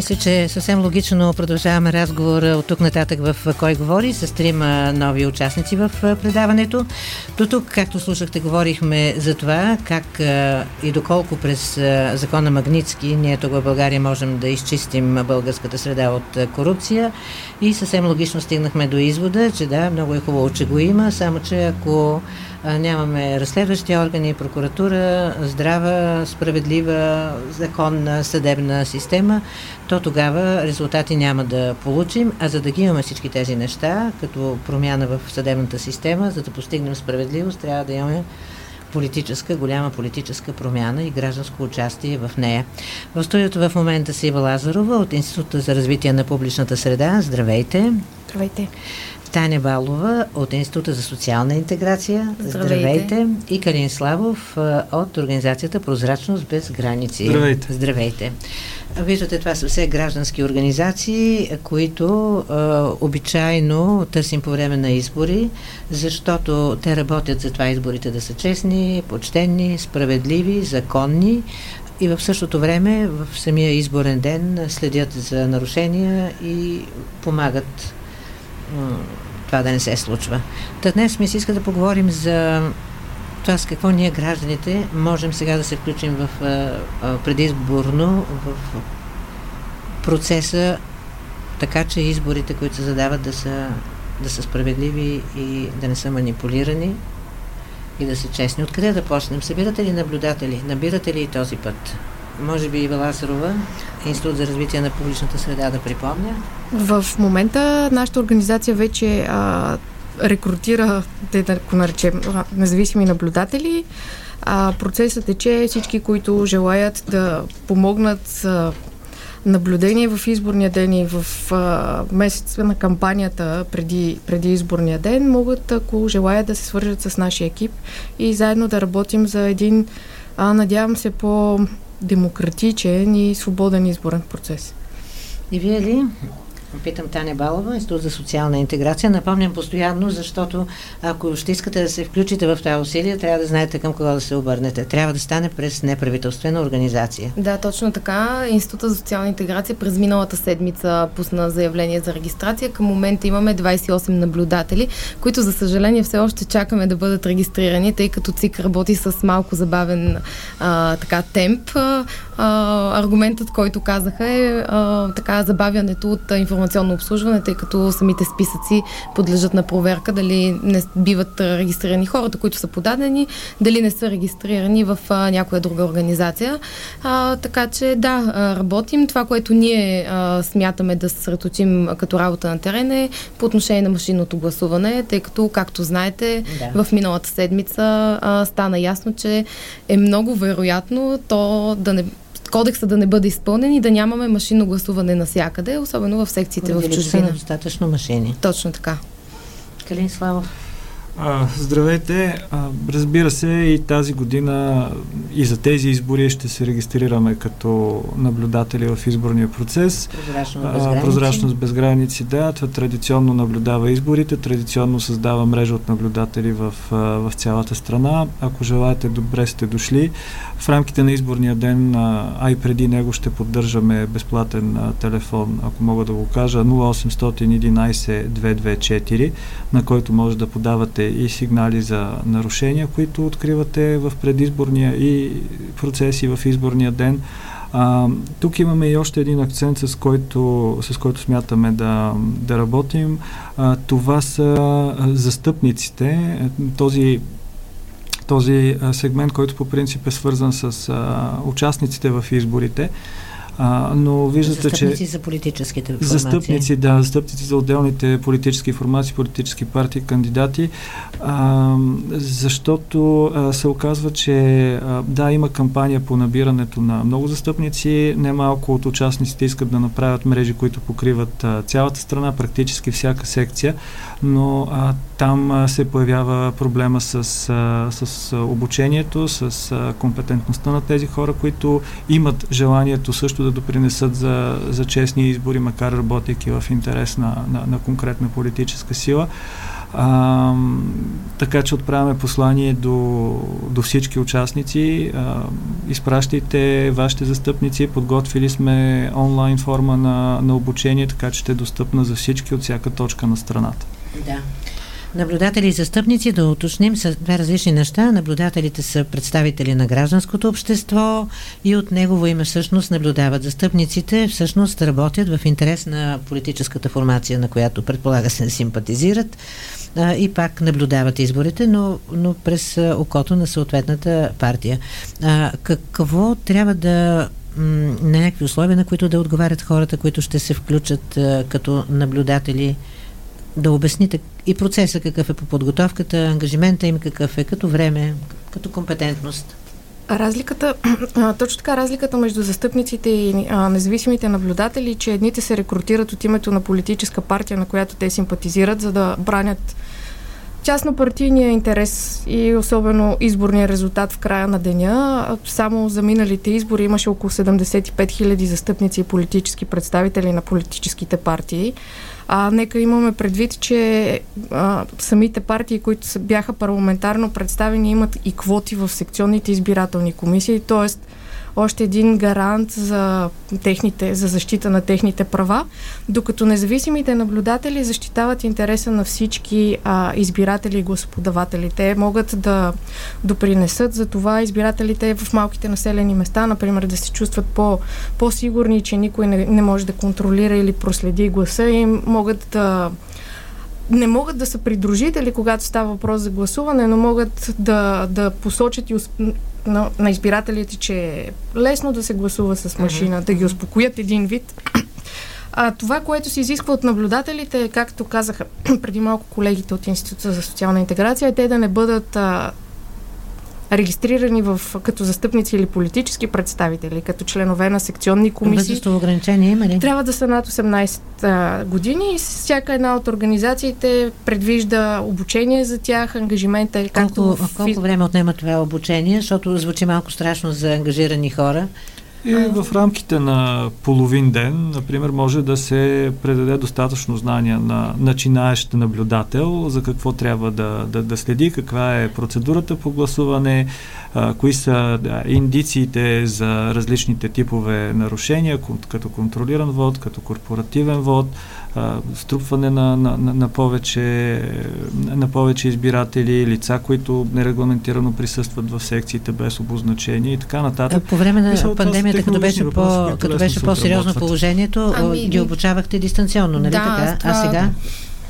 Мисля, че съвсем логично продължаваме разговора от тук нататък в Кой говори с трима нови участници в предаването. До тук, както слушахте, говорихме за това как и доколко през закона Магницки ние тук в България можем да изчистим българската среда от корупция. И съвсем логично стигнахме до извода, че да, много е хубаво, че го има, само че ако нямаме разследващи органи, прокуратура, здрава, справедлива, законна съдебна система, то тогава резултати няма да получим, а за да ги имаме всички тези неща, като промяна в съдебната система, за да постигнем справедливост, трябва да имаме политическа, голяма политическа промяна и гражданско участие в нея. В студиото в момента си Ива Лазарова от Института за развитие на публичната среда. Здравейте! Здравейте! Таня Балова от Института за социална интеграция. Здравейте. Здравейте. И Калин Славов от Организацията Прозрачност без граници. Здравейте. Здравейте. Виждате, това са все граждански организации, които а, обичайно търсим по време на избори, защото те работят за това изборите да са честни, почтенни, справедливи, законни, и в същото време в самия изборен ден следят за нарушения и помагат това да не се случва. Та днес ми се иска да поговорим за това с какво ние гражданите можем сега да се включим в предизборно в процеса, така че изборите, които се задават да са, да са справедливи и да не са манипулирани и да са честни. Откъде да почнем? Събирате ли наблюдатели? Набирате ли и този път? може би Ива Лазарова, Институт за развитие на публичната среда, да припомня? В момента нашата организация вече а, рекрутира, да го наречем, независими наблюдатели. А, процесът е, че всички, които желаят да помогнат а, наблюдение в изборния ден и в а, месеца на кампанията преди, преди изборния ден, могат, ако желаят да се свържат с нашия екип и заедно да работим за един, а, надявам се, по демократичен и свободен изборен процес. И вие ли Питам Таня Балова, Институт за социална интеграция. Напомням постоянно, защото ако ще искате да се включите в това усилие, трябва да знаете към кого да се обърнете. Трябва да стане през неправителствена организация. Да, точно така. Института за социална интеграция през миналата седмица пусна заявление за регистрация. Към момента имаме 28 наблюдатели, които за съжаление все още чакаме да бъдат регистрирани, тъй като ЦИК работи с малко забавен а, така темп. А, аргументът, който казаха е а, така забавянето от информационно обслужване, тъй като самите списъци подлежат на проверка, дали не биват регистрирани хората, които са подадени, дали не са регистрирани в а, някоя друга организация. А, така че да, работим. Това, което ние а, смятаме да се съсредоточим като работа на терен е по отношение на машинното гласуване, тъй като, както знаете, да. в миналата седмица а, стана ясно, че е много вероятно то да не кодекса да не бъде изпълнен и да нямаме машинно гласуване навсякъде, особено в секциите в чужбина. достатъчно машини. Точно така. Калин Славов. А, здравейте! А, разбира се, и тази година и за тези избори ще се регистрираме като наблюдатели в изборния процес. Прозрачно без граници. Прозрачност без граници, да. Това традиционно наблюдава изборите, традиционно създава мрежа от наблюдатели в, в цялата страна. Ако желаете, добре сте дошли. В рамките на изборния ден, а и преди него ще поддържаме безплатен телефон, ако мога да го кажа, 0811 224, на който може да подавате и сигнали за нарушения, които откривате в предизборния и процеси в изборния ден. А, тук имаме и още един акцент, с който, с който смятаме да, да работим. А, това са застъпниците. Този този сегмент, който по принцип е свързан с а, участниците в изборите, А, но виждате, застъпници че... за политическите формации. Застъпници, да, застъпници за отделните политически формации, политически партии, кандидати, а, защото а, се оказва, че а, да, има кампания по набирането на много застъпници, немалко от участниците искат да направят мрежи, които покриват а, цялата страна, практически всяка секция, но а, там а, се появява проблема с, а, с обучението, с а, компетентността на тези хора, които имат желанието също да допринесат за, за честни избори, макар работейки в интерес на, на, на конкретна политическа сила. А, така че отправяме послание до, до всички участници. А, изпращайте вашите застъпници. Подготвили сме онлайн форма на, на обучение, така че ще е достъпна за всички от всяка точка на страната. Да. Наблюдатели и застъпници, да уточним, са две различни неща. Наблюдателите са представители на гражданското общество и от негово име всъщност наблюдават. Застъпниците всъщност работят в интерес на политическата формация, на която предполага се симпатизират и пак наблюдават изборите, но, но през окото на съответната партия. Какво трябва да на някакви условия, на които да отговарят хората, които ще се включат като наблюдатели да обясните и процеса какъв е по подготовката, ангажимента им какъв е, като време, като компетентност. Разликата, точно така, разликата между застъпниците и независимите наблюдатели, че едните се рекрутират от името на политическа партия, на която те симпатизират, за да бранят частно партийния интерес и особено изборния резултат в края на деня. Само за миналите избори имаше около 75 000 застъпници и политически представители на политическите партии. А, нека имаме предвид, че а, самите партии, които бяха парламентарно представени, имат и квоти в секционните избирателни комисии, т.е още един гарант за, техните, за защита на техните права, докато независимите наблюдатели защитават интереса на всички а, избиратели и гласоподаватели. Те могат да допринесат за това избирателите в малките населени места, например, да се чувстват по, по-сигурни, че никой не, не може да контролира или проследи гласа им, могат да не могат да са придружители, когато става въпрос за гласуване, но могат да, да посочат и на, на избирателите, че е лесно да се гласува с машина, mm-hmm. да ги успокоят един вид. А това, което се изисква от наблюдателите, както казаха преди малко колегите от Института за социална интеграция, е те да не бъдат а, регистрирани в, като застъпници или политически представители, като членове на секционни комисии. Възрастово ограничение има ли? Трябва да са над 18 а, години и всяка една от организациите предвижда обучение за тях, ангажимента. Колко, в... колко време отнема това обучение, защото звучи малко страшно за ангажирани хора? И в рамките на половин ден, например, може да се предаде достатъчно знания на начинаещ наблюдател за какво трябва да, да, да следи, каква е процедурата по гласуване, а, кои са да, индициите за различните типове нарушения, като контролиран вод, като корпоративен вод, а, струпване на, на, на, на, повече, на повече избиратели, лица, които нерегламентирано присъстват в секциите без обозначение и така нататък. По време на Мисъл, пандемията, като беше, по, като беше по-сериозно положението, ами, ги обучавахте дистанционно, нали да, така? А сега?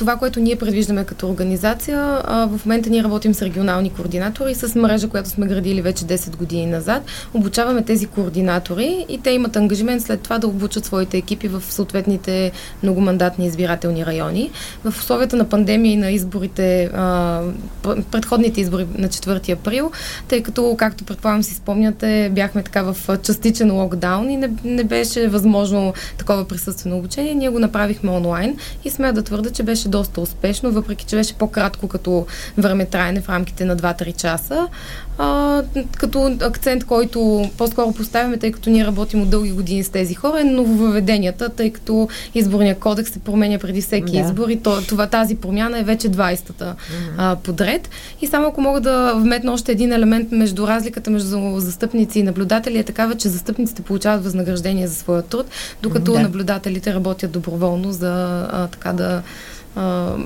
Това, което ние предвиждаме като организация, а, в момента ние работим с регионални координатори, с мрежа, която сме градили вече 10 години назад. Обучаваме тези координатори и те имат ангажимент след това да обучат своите екипи в съответните многомандатни избирателни райони. В условията на пандемия и на изборите, а, предходните избори на 4 април, тъй като, както предполагам си спомняте, бяхме така в частичен локдаун и не, не беше възможно такова присъствено обучение. Ние го направихме онлайн и сме да твърда, че беше доста успешно, въпреки че беше по-кратко като време траене в рамките на 2-3 часа. А, като акцент, който по-скоро поставяме, тъй като ние работим от дълги години с тези хора, е нововъведенията, тъй като изборния кодекс се променя преди всеки да. избор и то, това, тази промяна е вече 20-та mm-hmm. а, подред. И само ако мога да вметна още един елемент между разликата между застъпници и наблюдатели е такава, че застъпниците получават възнаграждение за своя труд, докато да. наблюдателите работят доброволно за а, така да а,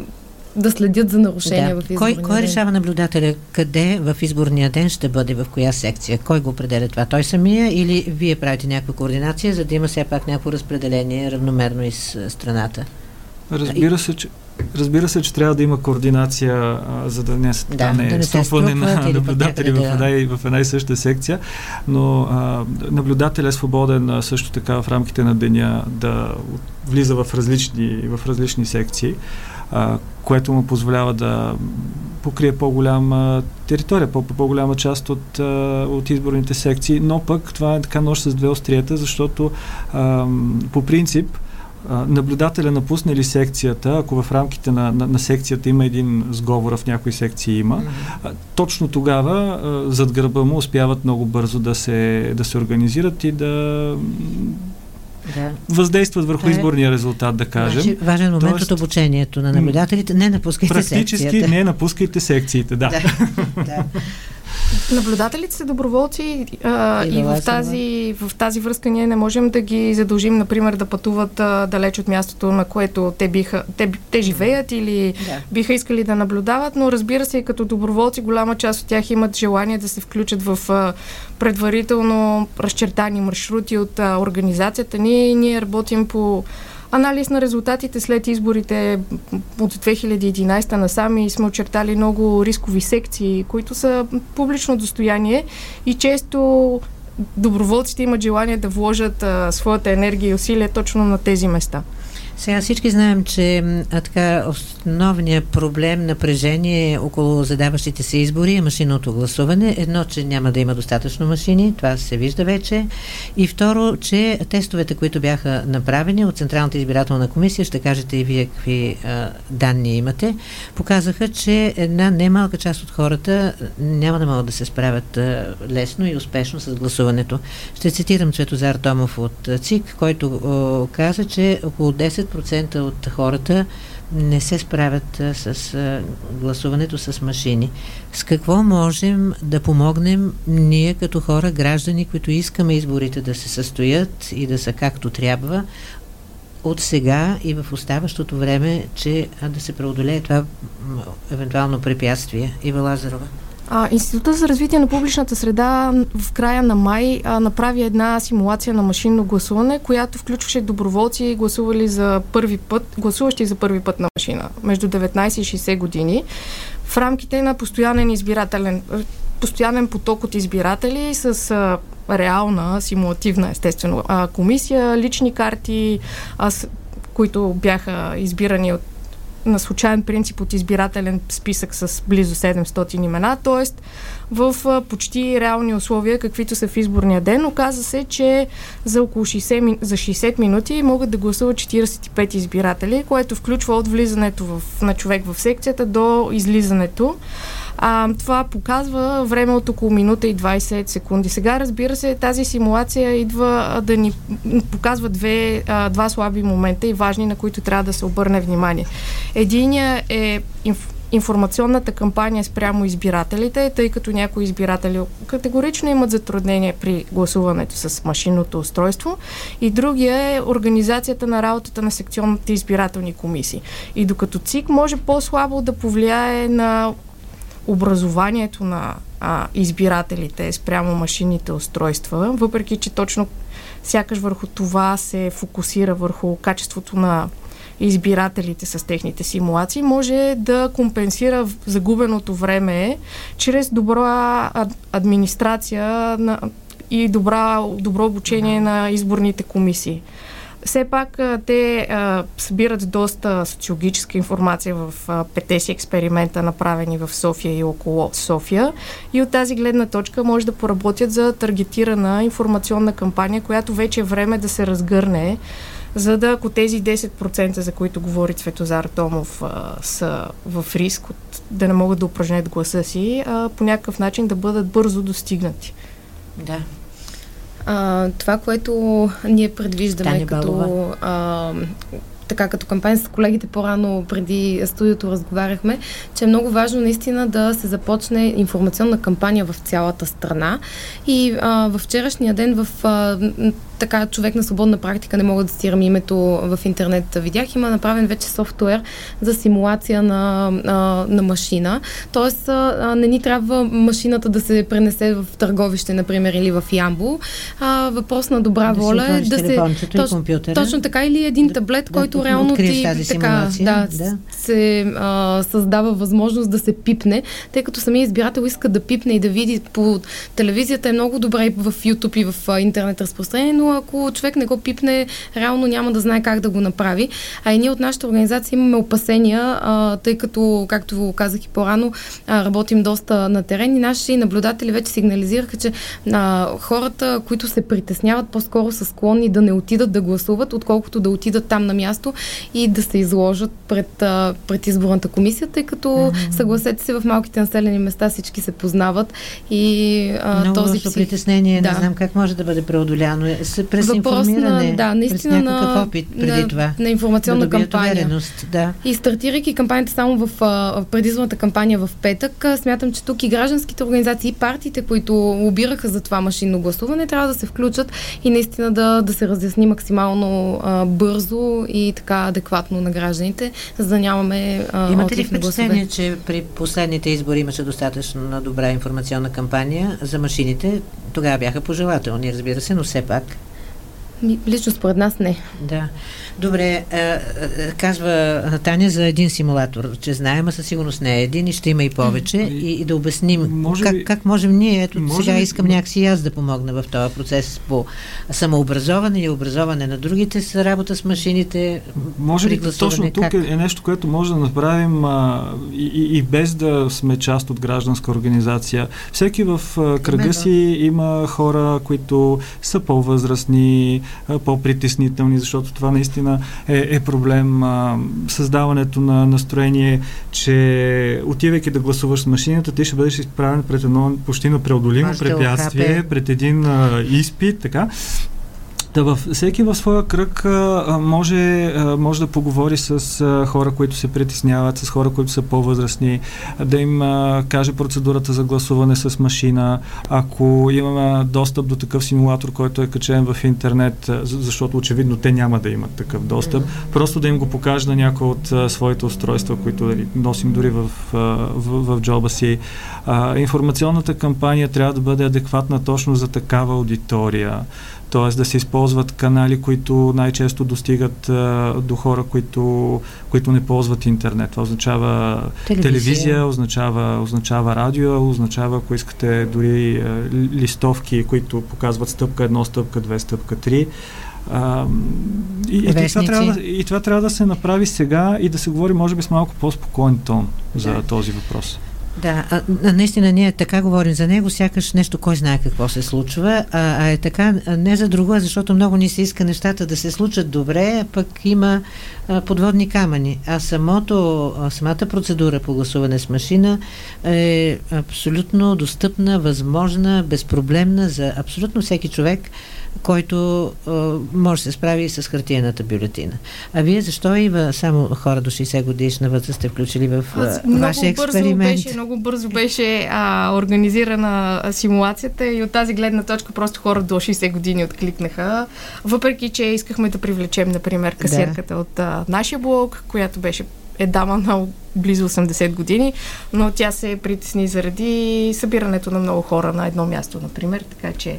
да следят за нарушения да. в изборния кой, кой решава наблюдателя къде в изборния ден ще бъде, в коя секция? Кой го определя това? Той самия или вие правите някаква координация, за да има все пак някакво разпределение равномерно из страната? Разбира се, че Разбира се, че трябва да има координация, а, за да не стане да, да струпване на наблюдатели в една, в една и съща секция, но а, наблюдателя е свободен а, също така в рамките на деня да влиза в различни, в различни секции, а, което му позволява да покрие по-голяма територия, по- по-голяма част от, а, от изборните секции, но пък това е така нощ с две острията, защото а, по принцип наблюдателя напусне ли секцията, ако в рамките на, на, на секцията има един сговор, в някои секции има, mm-hmm. точно тогава зад гърба му успяват много бързо да се, да се организират и да да. въздействат върху е. изборния резултат, да кажем. Значи, важен момент Тоест, от обучението на наблюдателите. Не напускайте практически секцията. Практически не напускайте секциите, да. да, да. Наблюдателите са доброволци а, и, и в тази, в тази връзка ние не можем да ги задължим, например, да пътуват а, далеч от мястото, на което те, биха, те, те живеят или да. биха искали да наблюдават, но разбира се, като доброволци, голяма част от тях имат желание да се включат в а, предварително разчертани маршрути от а, организацията ни. Ние работим по анализ на резултатите след изборите от 2011 насам и сме очертали много рискови секции, които са публично достояние и често доброволците имат желание да вложат а, своята енергия и усилия точно на тези места. Сега всички знаем, че а, така, основният проблем, напрежение е около задаващите се избори е машинното гласуване. Едно, че няма да има достатъчно машини, това се вижда вече. И второ, че тестовете, които бяха направени от Централната избирателна комисия, ще кажете и вие какви а, данни имате, показаха, че една немалка част от хората няма да могат да се справят а, лесно и успешно с гласуването. Ще цитирам Цветозар Томов от ЦИК, който а, каза, че около 10 10% от хората не се справят а, с а, гласуването с машини. С какво можем да помогнем ние като хора, граждани, които искаме изборите да се състоят и да са както трябва, от сега и в оставащото време, че да се преодолее това евентуално препятствие. Ива Лазарова. А, Института за развитие на публичната среда в края на май а, направи една симулация на машинно гласуване, която включваше доброволци, гласували за първи път, гласуващи за първи път на машина между 19 и 60 години в рамките на постоянен избирателен постоянен поток от избиратели с а, реална, симулативна, естествено, а, комисия, лични карти, а, с, които бяха избирани от на случайен принцип от избирателен списък с близо 700 имена, т.е. в почти реални условия, каквито са в изборния ден. Оказа се, че за около 60, за 60 минути могат да гласуват 45 избиратели, което включва от влизането в, на човек в секцията до излизането. А, това показва време от около минута и 20 секунди. Сега, разбира се, тази симулация идва да ни показва две, два слаби момента и важни, на които трябва да се обърне внимание. Единия е инф информационната кампания спрямо избирателите, тъй като някои избиратели категорично имат затруднение при гласуването с машинното устройство. И другия е организацията на работата на секционните избирателни комисии. И докато ЦИК може по-слабо да повлияе на образованието на а, избирателите спрямо машинните устройства, въпреки че точно сякаш върху това се фокусира върху качеството на избирателите с техните симулации, може да компенсира загубеното време чрез добра администрация на, и добра, добро обучение на изборните комисии. Все пак те а, събират доста социологическа информация в пете си експеримента, направени в София и около София. И от тази гледна точка може да поработят за таргетирана информационна кампания, която вече е време да се разгърне, за да ако тези 10%, за които говори Цветозар Томов, а, са в риск от, да не могат да упражнят гласа си, а, по някакъв начин да бъдат бързо достигнати. Да, а, това, което ние предвиждаме като а, така като кампания с колегите по-рано преди студиото разговаряхме, че е много важно наистина да се започне информационна кампания в цялата страна. И а, във вчерашния ден в а, така човек на свободна практика, не мога да стирам името в интернет, видях, има направен вече софтуер за симулация на, а, на машина. Тоест, а, не ни трябва машината да се пренесе в търговище, например, или в Ямбо. А, въпрос на добра да воля е да се... Точно, точно така, или един да, таблет, да, който но реално ти тази така, да, да. се а, създава възможност да се пипне, тъй като самия избирател иска да пипне и да види по телевизията е много добре и в YouTube и в интернет разпространение, но ако човек не го пипне, реално няма да знае как да го направи. А и ние от нашата организация имаме опасения, а, тъй като, както казах и по-рано, а, работим доста на терен и наши наблюдатели вече сигнализираха, че а, хората, които се притесняват, по-скоро са склонни да не отидат да гласуват, отколкото да отидат там на място и да се изложат пред, а, пред изборната комисия, тъй като mm-hmm. съгласете се, в малките населени места всички се познават и а, Много този лошо притеснение, Да. не знам как може да бъде преодоляно. През Въпрос информиране, на, да, наистина през някакъв на, опит преди на, това. на информационна да кампания. да. И стартирайки кампанията само в а, предизборната кампания в петък, а, смятам, че тук и гражданските организации, и партиите, които лобираха за това машинно гласуване, трябва да се включат и наистина да, да се разясни максимално а, бързо и така адекватно на гражданите, за да нямаме а, Имате ли впечатление, че при последните избори имаше достатъчно добра информационна кампания за машините? Тогава бяха пожелателни, разбира се, но все пак. Лично според нас не. Да. Добре, а, а, казва Таня за един симулатор, че знаем, а със сигурност не е един и ще има и повече. И, и да обясним Може как, би- как можем ние, ето може сега би- искам някакси и аз да помогна в този процес по самообразоване и образоване на другите с работа с машините. Може би точно тук как? е, е нещо, което може да направим а, и, и, без да сме част от гражданска организация. Всеки в а, кръга Именно. си има хора, които са по-възрастни, по-притеснителни, защото това наистина е, е проблем. А, създаването на настроение, че отивайки да гласуваш с машината, ти ще бъдеш изправен пред едно почти непреодолимо препятствие, пред един а, изпит, така. Да, във, всеки в своя кръг а, може, а, може да поговори с а, хора, които се притесняват, с хора, които са по-възрастни, да им а, каже процедурата за гласуване с машина. Ако имаме достъп до такъв симулатор, който е качен в интернет, защото очевидно те няма да имат такъв достъп, просто да им го покаже на някои от а, своите устройства, които дали, носим дори в, а, в, в джоба си. А, информационната кампания трябва да бъде адекватна точно за такава аудитория т.е. да се използват канали, които най-често достигат а, до хора, които, които не ползват интернет. Това означава Телевизия. телевизия, означава, означава радио, означава, ако искате, дори а, ли- листовки, които показват стъпка 1, стъпка 2, стъпка 3. А, и, и, това трябва, да- и това трябва да се направи сега и да се говори, може би, с малко по-спокоен тон за Да. този въпрос. Да, а, наистина ние така говорим за него, сякаш нещо кой знае какво се случва, а, а е така не за друго, защото много ни се иска нещата да се случат добре, а пък има а, подводни камъни. А самото, а, самата процедура по гласуване с машина е абсолютно достъпна, възможна, безпроблемна за абсолютно всеки човек, който а, може да се справи и с хартиената бюлетина. А вие защо и в, само хора до 60 годишна възраст сте включили в а, много вашия бързо експеримент? беше, много бързо беше а, организирана симулацията и от тази гледна точка просто хора до 60 години откликнаха. Въпреки, че искахме да привлечем, например, касиерката от а, нашия блок, която беше е дама на близо 80 години, но тя се притесни заради събирането на много хора на едно място, например, така че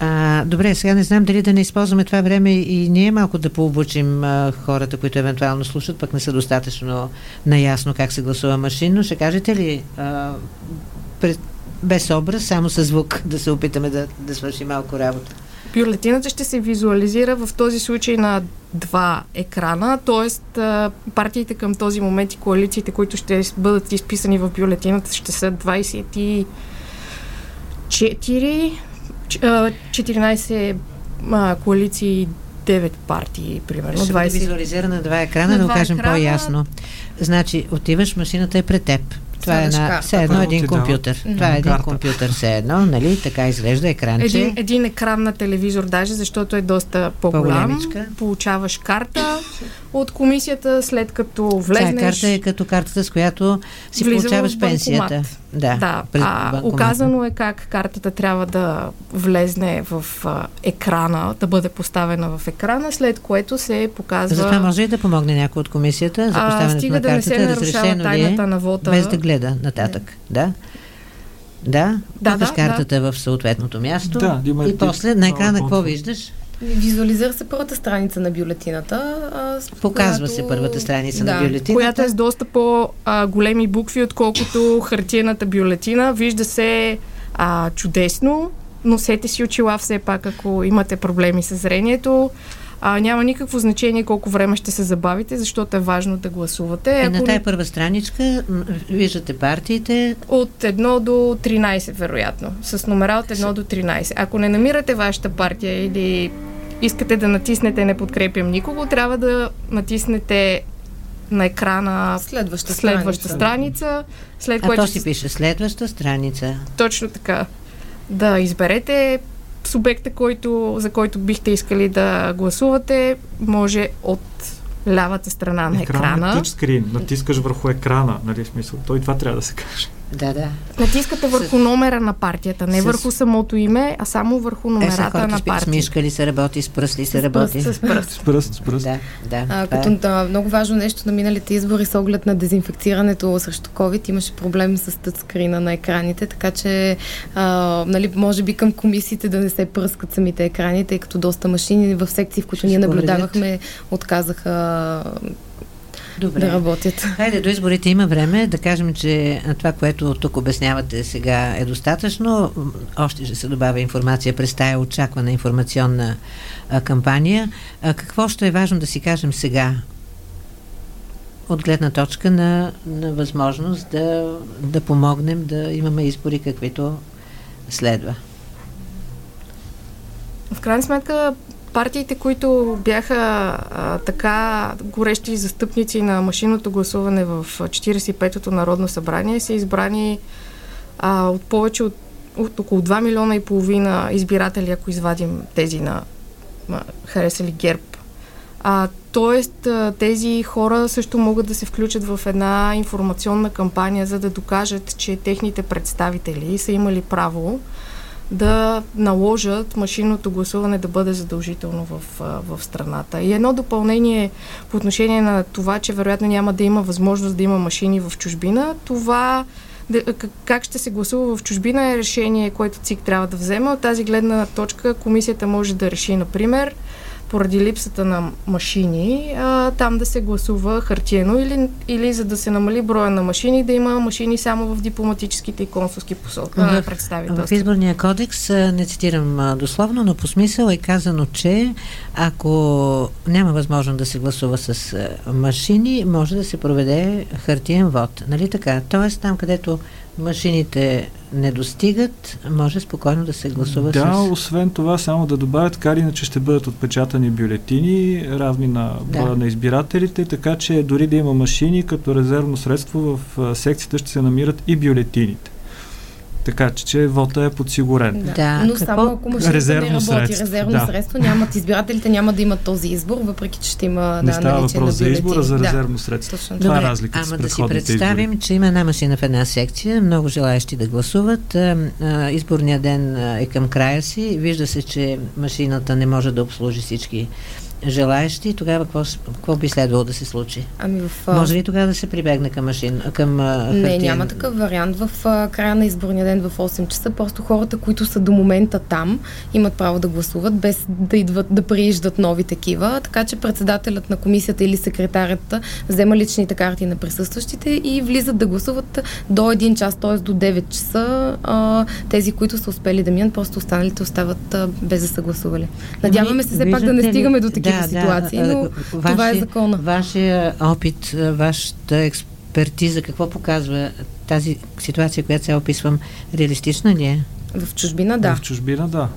А, добре, сега не знам дали да не използваме това време и ние малко да пообучим а, хората, които евентуално слушат, пък не са достатъчно наясно как се гласува машинно. Ще кажете ли а, пред, без образ, само с звук, да се опитаме да, да свършим малко работа? Бюлетината ще се визуализира в този случай на два екрана, т.е. партиите към този момент и коалициите, които ще бъдат изписани в бюлетината, ще са 24 ч- а, 14 а, коалиции и 9 партии, примерно. Ще бъде 20. визуализирана на два екрана, На да го кажем екрана. по-ясно. Значи, отиваш, машината е пред теб. Това е една, карта. все едно един компютър. Това е един карта. компютър, все едно, нали? Така изглежда екранче. Един, един екран на телевизор даже, защото е доста по-голям. По-големичка. Получаваш карта от комисията, след като влезнеш... Тая карта е като картата, с която си получаваш в банкомат. Да, Да, а, оказано е как картата трябва да влезне в а, екрана, да бъде поставена в екрана, след което се показва... Затова може и да помогне някой от комисията за а, поставянето стига на да не се картата, нарушава ли е, тайната на вота. без да гледа нататък. Да? Да, Да, пъкаш да, картата в съответното място Да, и после на екрана какво виждаш? Визуализира се първата страница на бюлетината. А, Показва която... се първата страница да. на бюлетината. Която е с доста по-големи букви, отколкото хартиената бюлетина. Вижда се а, чудесно. Носете си очила все пак, ако имате проблеми с зрението. А, няма никакво значение колко време ще се забавите, защото е важно да гласувате. И на тая първа страничка виждате партиите. От 1 до 13, вероятно. С номера от 1 до 13. Ако не намирате вашата партия или искате да натиснете не подкрепям никого, трябва да натиснете на екрана следваща, следваща страница. страница след а което то си пише следваща страница. Точно така. Да изберете субекта, който, за който бихте искали да гласувате, може от лявата страна на екрана. Екрана скрин, натискаш върху екрана, нали смисъл. Той това трябва да се каже. Да, да. Натискате върху номера на партията, не с... върху самото име, а само върху номерата е, на партията. С мишка ли се работи, с пръст ли се работи? С пръст. С пръст, с пръст. Да, да. А, като да, много важно нещо на миналите избори с оглед на дезинфекцирането срещу COVID имаше проблем с тъцкрина на екраните, така че а, нали, може би към комисиите да не се пръскат самите екрани, тъй като доста машини в секции, в които ние наблюдавахме, отказаха Добре. да работят. Хайде, до изборите има време. Да кажем, че това, което тук обяснявате сега е достатъчно. Още ще се добавя информация през тая очаквана информационна а, кампания. А, какво ще е важно да си кажем сега? От гледна точка на, на възможност да, да помогнем да имаме избори, каквито следва. В крайна сметка партиите, които бяха а, така горещи застъпници на машинното гласуване в 45-то Народно събрание, са избрани а, от повече от, от около 2 милиона и половина избиратели, ако извадим тези на, харесали ГЕРБ. А, тоест, тези хора също могат да се включат в една информационна кампания, за да докажат, че техните представители са имали право да наложат машинното гласуване да бъде задължително в, в страната. И едно допълнение по отношение на това, че вероятно няма да има възможност да има машини в чужбина, това как ще се гласува в чужбина е решение, което ЦИК трябва да вземе. От тази гледна точка комисията може да реши, например, поради липсата на машини, а, там да се гласува хартиено или, или за да се намали броя на машини, да има машини само в дипломатическите и консулски посолки. В, в изборния кодекс, не цитирам дословно, но по смисъл е казано, че ако няма възможност да се гласува с машини, може да се проведе хартиен вод. Нали така? Тоест там, където машините не достигат, може спокойно да се гласува да, с... освен това, само да добавят, така иначе ще бъдат отпечатани бюлетини, равни на броя да. на избирателите, така че дори да има машини, като резервно средство в секцията ще се намират и бюлетините. Така че, че вота е подсигурен. Да, да. но Какво? само ако машината резервно не работи, средство. резервно да. средство, нямат, избирателите няма да имат този избор, въпреки че ще има Не да, става въпрос за избора, за резервно да. средство. Точно. Това е Добре, е разлика ама да си представим, избори. че има една машина в една секция, много желаящи да гласуват. Изборният ден е към края си. Вижда се, че машината не може да обслужи всички желаящи, тогава какво, какво би следвало да се случи? Ами в, Може ли тогава да се прибегне към машин? Към, не, няма такъв вариант. В а, края на изборния ден в 8 часа, просто хората, които са до момента там, имат право да гласуват, без да идват, да прииждат нови такива. Така че председателят на комисията или секретарята взема личните карти на присъстващите и влизат да гласуват до 1 час, т.е. до 9 часа. А, тези, които са успели да минат, просто останалите остават а, без да са гласували. Надяваме се все пак да не стигаме до такива да, ситуации, да, но ваше, това е закона. Вашия опит, вашата експертиза, какво показва тази ситуация, която сега описвам, реалистична ли е? В чужбина, да. В чужбина, да.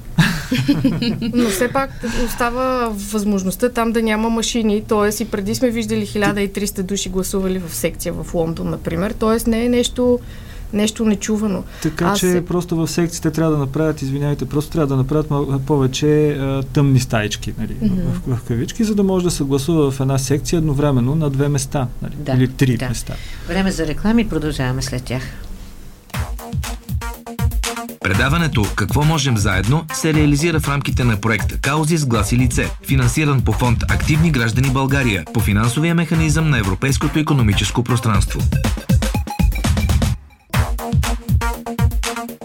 Но все пак остава възможността там да няма машини. Тоест и преди сме виждали 1300 души гласували в секция в Лондон, например. Тоест не е нещо нещо нечувано. Така Аз че се... просто в секциите трябва да направят, извинявайте, просто трябва да направят повече а, тъмни стаички, нали, mm-hmm. в, в, в кавички, за да може да се гласува в една секция едновременно на две места, нали, да, или три да. места. Време за реклами, продължаваме след тях. Предаването «Какво можем заедно» се реализира в рамките на проект «Каузи с глас и лице», финансиран по фонд «Активни граждани България» по финансовия механизъм на Европейското економическо пространство.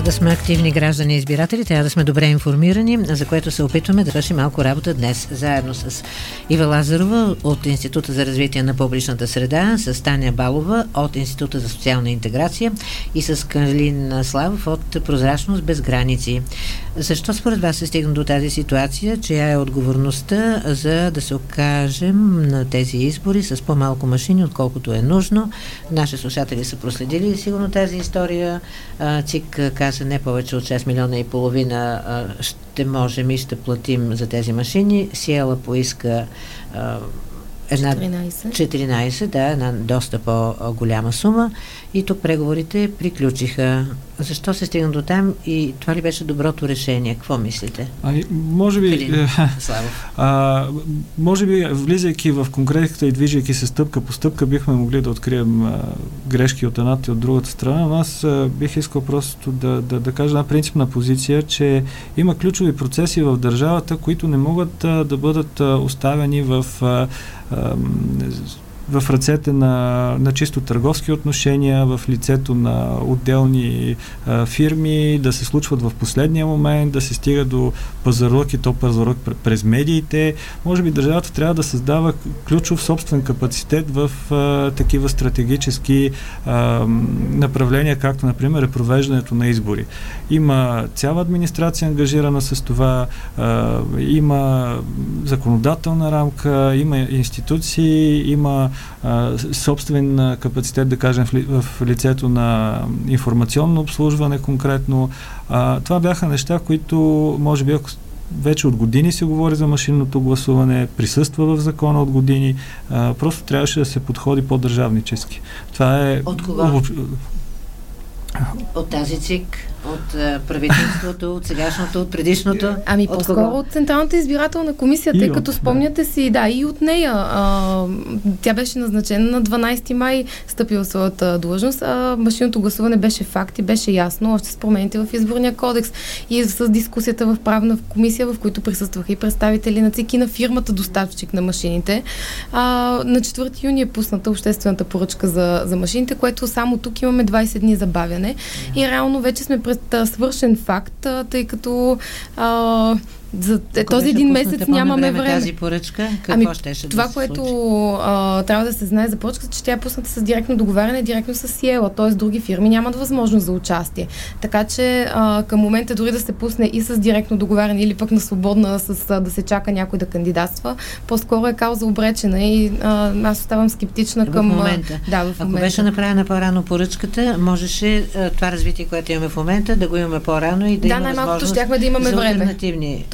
За да сме активни граждани и избиратели, трябва да сме добре информирани, за което се опитваме да вършим малко работа днес, заедно с Ива Лазарова от Института за развитие на публичната среда, с Таня Балова от Института за социална интеграция и с Калин Славов от Прозрачност без граници. Защо според вас се стигна до тази ситуация? Чия е отговорността за да се окажем на тези избори с по-малко машини, отколкото е нужно? Наши слушатели са проследили сигурно тази история. ЦИК каза не повече от 6 милиона и половина ще можем и ще платим за тези машини. Сиела поиска една 14. 14, да, една доста по-голяма сума. И тук преговорите приключиха. Защо се стигна до там и това ли беше доброто решение? Какво мислите? Ами, може би, Калин, а, може би, влизайки в конкретиката и движейки се стъпка по стъпка, бихме могли да открием а, грешки от едната и от другата страна, но аз а, бих искал просто да, да, да кажа една принципна позиция, че има ключови процеси в държавата, които не могат а, да бъдат а, оставени в а, а, в ръцете на, на чисто търговски отношения, в лицето на отделни а, фирми, да се случват в последния момент, да се стига до пазарлък и то пазарлък през медиите. Може би държавата трябва да създава ключов собствен капацитет в а, такива стратегически а, направления, както например е провеждането на избори. Има цяла администрация ангажирана с това, а, има законодателна рамка, има институции, има а, собствен капацитет, да кажем, в, в лицето на информационно обслужване конкретно. А, това бяха неща, които, може би, ако вече от години се говори за машинното гласуване, присъства в закона от години, а, просто трябваше да се подходи по-държавнически. Това е... От кога? От тази ЦИК, от а, правителството, от сегашното, от предишното? Ами от по-скоро кого? от Централната избирателна комисия, тъй като спомняте да. си, да, и от нея. А, тя беше назначена на 12 май, стъпила своята длъжност, а машинното гласуване беше факт и беше ясно, още с промените в изборния кодекс и с дискусията в правна комисия, в които присъстваха и представители на ЦИК и на фирмата доставчик на машините. А, на 4 юни е пусната обществената поръчка за, за машините, което само тук имаме 20 дни забавяне и реално вече сме пред свършен факт, тъй като а, за Ако този един месец нямаме време. Тази поръчка, какво ами, ще, ще Това, да се което а, трябва да се знае за поръчката, че тя е пусната с директно договаряне, директно с Сиела, т.е. други фирми нямат възможност за участие. Така че а, към момента дори да се пусне и с директно договаряне или пък на свободна, с, а, да се чака някой да кандидатства, по-скоро е кауза обречена и а, аз оставам скептична в към... Момента. А, да, в Ако момента. беше направена по-рано поръчката, можеше а, това развитие, което имаме в момента, да го имаме по-рано и да, да има най-малкото щяхме да имаме време.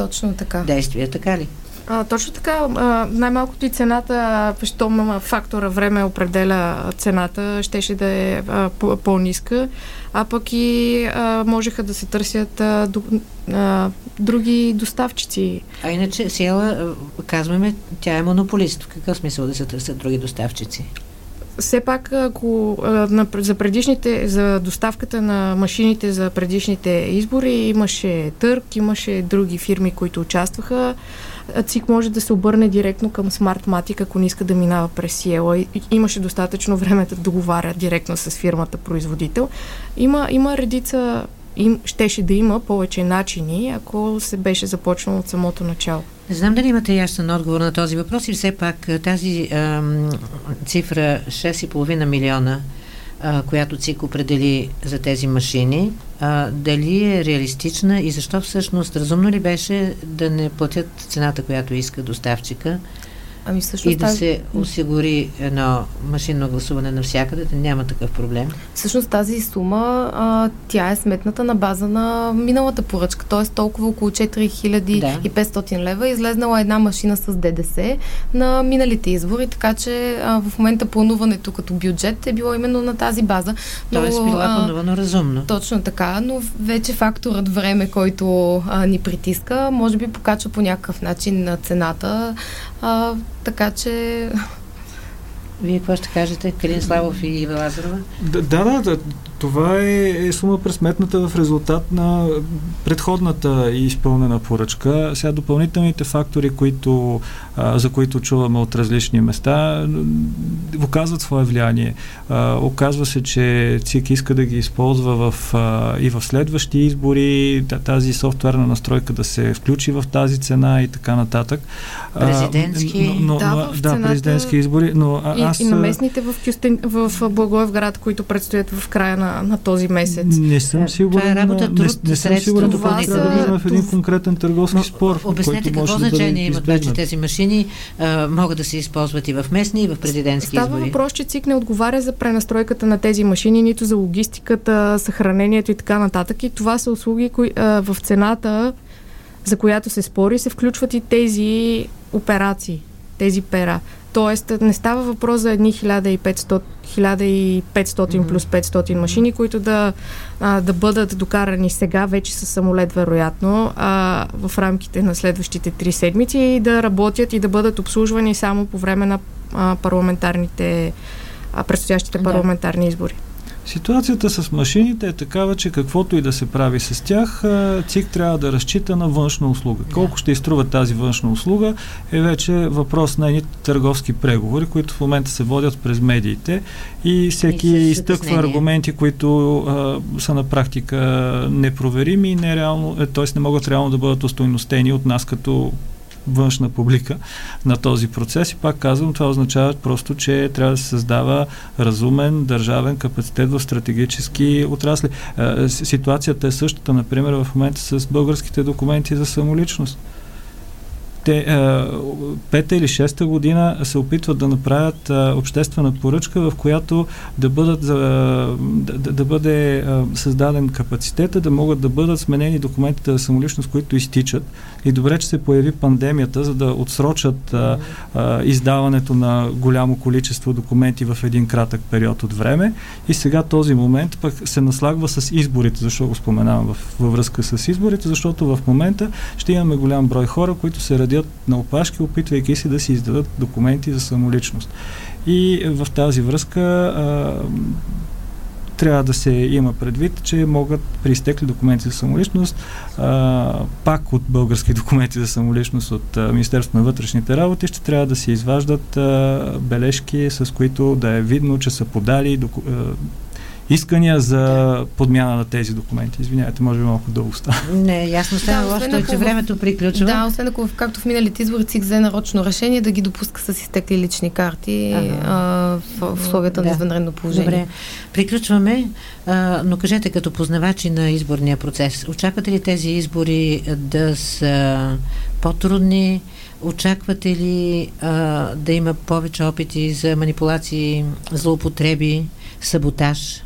Точно така. действия, така ли? А, точно така. А, най-малкото и цената, щом фактора време определя цената, щеше да е а, по-ниска, а пък и а, можеха да се търсят а, до, а, други доставчици. А иначе, Сиела, казваме, тя е монополист. В какъв смисъл да се търсят други доставчици? Все пак, ако на, за предишните, за доставката на машините за предишните избори имаше търг, имаше други фирми, които участваха, ЦИК може да се обърне директно към Smartmatic, ако не иска да минава през Сиела. Имаше достатъчно време да договаря директно с фирмата производител. Има, има редица им, щеше да има повече начини, ако се беше започнало от самото начало. Не знам дали имате ясен отговор на този въпрос и все пак тази ам, цифра 6,5 милиона, а, която ЦИК определи за тези машини, а, дали е реалистична и защо всъщност разумно ли беше да не платят цената, която иска доставчика? Ами всъщност и да тази... се осигури едно машинно гласуване навсякъде, да няма такъв проблем. Всъщност тази сума, а, тя е сметната на база на миналата поръчка, т.е. толкова около 4500 да. лева излезнала една машина с ДДС на миналите избори, така че а, в момента плануването като бюджет е било именно на тази база. Но, Тоест било е планувано разумно. Точно така, но вече факторът време, който а, ни притиска, може би покачва по някакъв начин на цената. А, така че вие какво ще кажете, Калин Славов и Ива Лазарова? Да, да, да. Това е, е сума пресметната в резултат на предходната и изпълнена поръчка. Сега допълнителните фактори, които, а, за които чуваме от различни места, оказват свое влияние. А, оказва се, че ЦИК иска да ги използва в, а, и в следващи избори, тази софтуерна настройка да се включи в тази цена и така нататък. Президентски. Но, но, да, в да, президентски избори. Но а, аз... И, и на местните в, Кюстен, в Благоевград, които предстоят в края на, на този месец. Не съм сигурен. Това е работа, труд, не, не съм сигурен това трябва да влизаме в един конкретен търговски спор. Обяснете какво значение да имат че тези машини а, могат да се използват и в местни, и в президентски Става избори. Става въпрос, че ЦИК не отговаря за пренастройката на тези машини, нито за логистиката, съхранението и така нататък. И това са услуги, кои, а, в цената, за която се спори, се включват и тези операции, тези пера. Тоест не става въпрос за едни 1500, 1500 mm-hmm. плюс 500 машини, които да, а, да бъдат докарани сега вече с самолет, вероятно, а, в рамките на следващите три седмици и да работят и да бъдат обслужвани само по време на а, парламентарните, а, предстоящите парламентарни избори. Ситуацията с машините е такава, че каквото и да се прави с тях, ЦИК трябва да разчита на външна услуга. Да. Колко ще изтрува тази външна услуга е вече въпрос на едни търговски преговори, които в момента се водят през медиите и всеки и изтъква аргументи, които а, са на практика непроверими и нереално, е, т.е. не могат реално да бъдат устойностени от нас като външна публика на този процес. И пак казвам, това означава просто, че трябва да се създава разумен държавен капацитет в стратегически отрасли. Е, ситуацията е същата, например, в момента с българските документи за самоличност те а, пета или шеста година се опитват да направят а, обществена поръчка, в която да, бъдат, а, да, да бъде а, създаден капацитета, да могат да бъдат сменени документите за самоличност, които изтичат. И добре, че се появи пандемията, за да отсрочат а, а, издаването на голямо количество документи в един кратък период от време. И сега този момент пък се наслагва с изборите. Защо го споменавам в, във връзка с изборите? Защото в момента ще имаме голям брой хора, които се радят седят на опашки, опитвайки се да си издадат документи за самоличност. И в тази връзка а, трябва да се има предвид, че могат при изтекли документи за самоличност, а, пак от български документи за самоличност от а, Министерството на вътрешните работи, ще трябва да се изваждат а, бележки, с които да е видно, че са подали доку, а, искания за подмяна на тези документи. Извинявайте, може би малко дълго става. Не, ясно става, да, лошо, че времето приключва. Да, освен ако, както в миналите избори, ЦИК взе нарочно решение да ги допуска с изтекли лични карти ага. а, в, в условията да. на извънредно положение. Добре, приключваме, а, но кажете като познавачи на изборния процес, очаквате ли тези избори да са по-трудни? Очаквате ли а, да има повече опити за манипулации, злоупотреби, саботаж?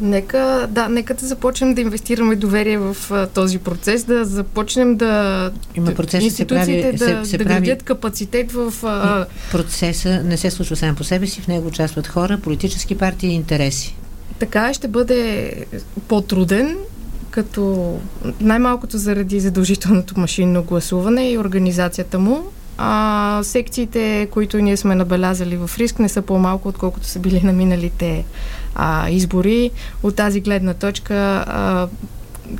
Нека, да, нека да започнем да инвестираме доверие в а, този процес, да започнем да... Има процес, институциите се прави, да, се, се да прави... градят капацитет в... А... Процеса не се случва сам по себе си, в него участват хора, политически партии и интереси. Така ще бъде по-труден, като най-малкото заради задължителното машинно гласуване и организацията му, а, секциите, които ние сме набелязали в риск, не са по-малко, отколкото са били на миналите а, избори. От тази гледна точка а,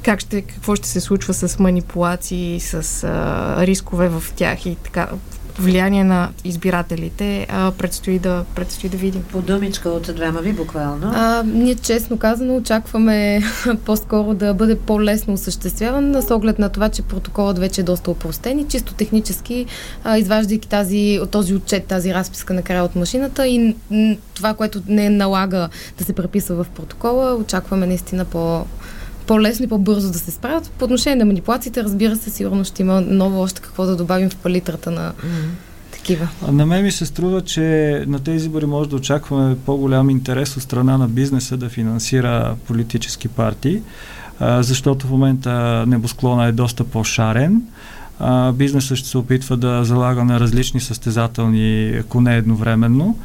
как ще, какво ще се случва с манипулации, с а, рискове в тях и така влияние на избирателите а, предстои, да, предстои да видим. По думичка от двама ви буквално. А, ние честно казано очакваме по-скоро да бъде по-лесно осъществяван с оглед на това, че протоколът вече е доста упростен и чисто технически, а, изваждайки тази, този отчет, тази разписка на края от машината и това, което не налага да се преписва в протокола, очакваме наистина по по-лесно и по-бързо да се справят. По отношение на манипулациите, разбира се, сигурно ще има ново още какво да добавим в палитрата на mm-hmm. такива. На мен ми се струва, че на тези избори може да очакваме по-голям интерес от страна на бизнеса да финансира политически партии, защото в момента небосклона е доста по-шарен. бизнесът ще се опитва да залага на различни състезателни коне едновременно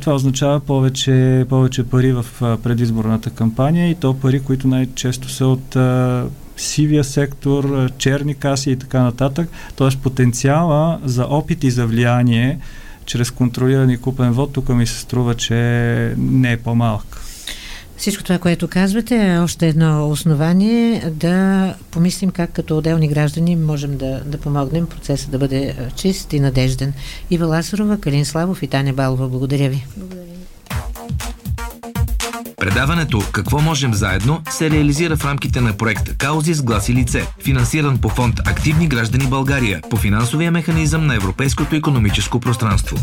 това означава повече, повече пари в предизборната кампания и то пари, които най-често са от сивия сектор, черни каси и така нататък. Тоест потенциала за опит и за влияние чрез контролиран и купен вод тук ми се струва, че не е по-малък. Всичко това, което казвате, е още едно основание да помислим как като отделни граждани можем да, да помогнем процесът да бъде чист и надежден. Ива Ласарова, Калин Славов и Таня Балова. Благодаря ви. Благодаря. Предаването «Какво можем заедно» се реализира в рамките на проект «Каузи с глас и лице», финансиран по фонд «Активни граждани България» по финансовия механизъм на Европейското економическо пространство.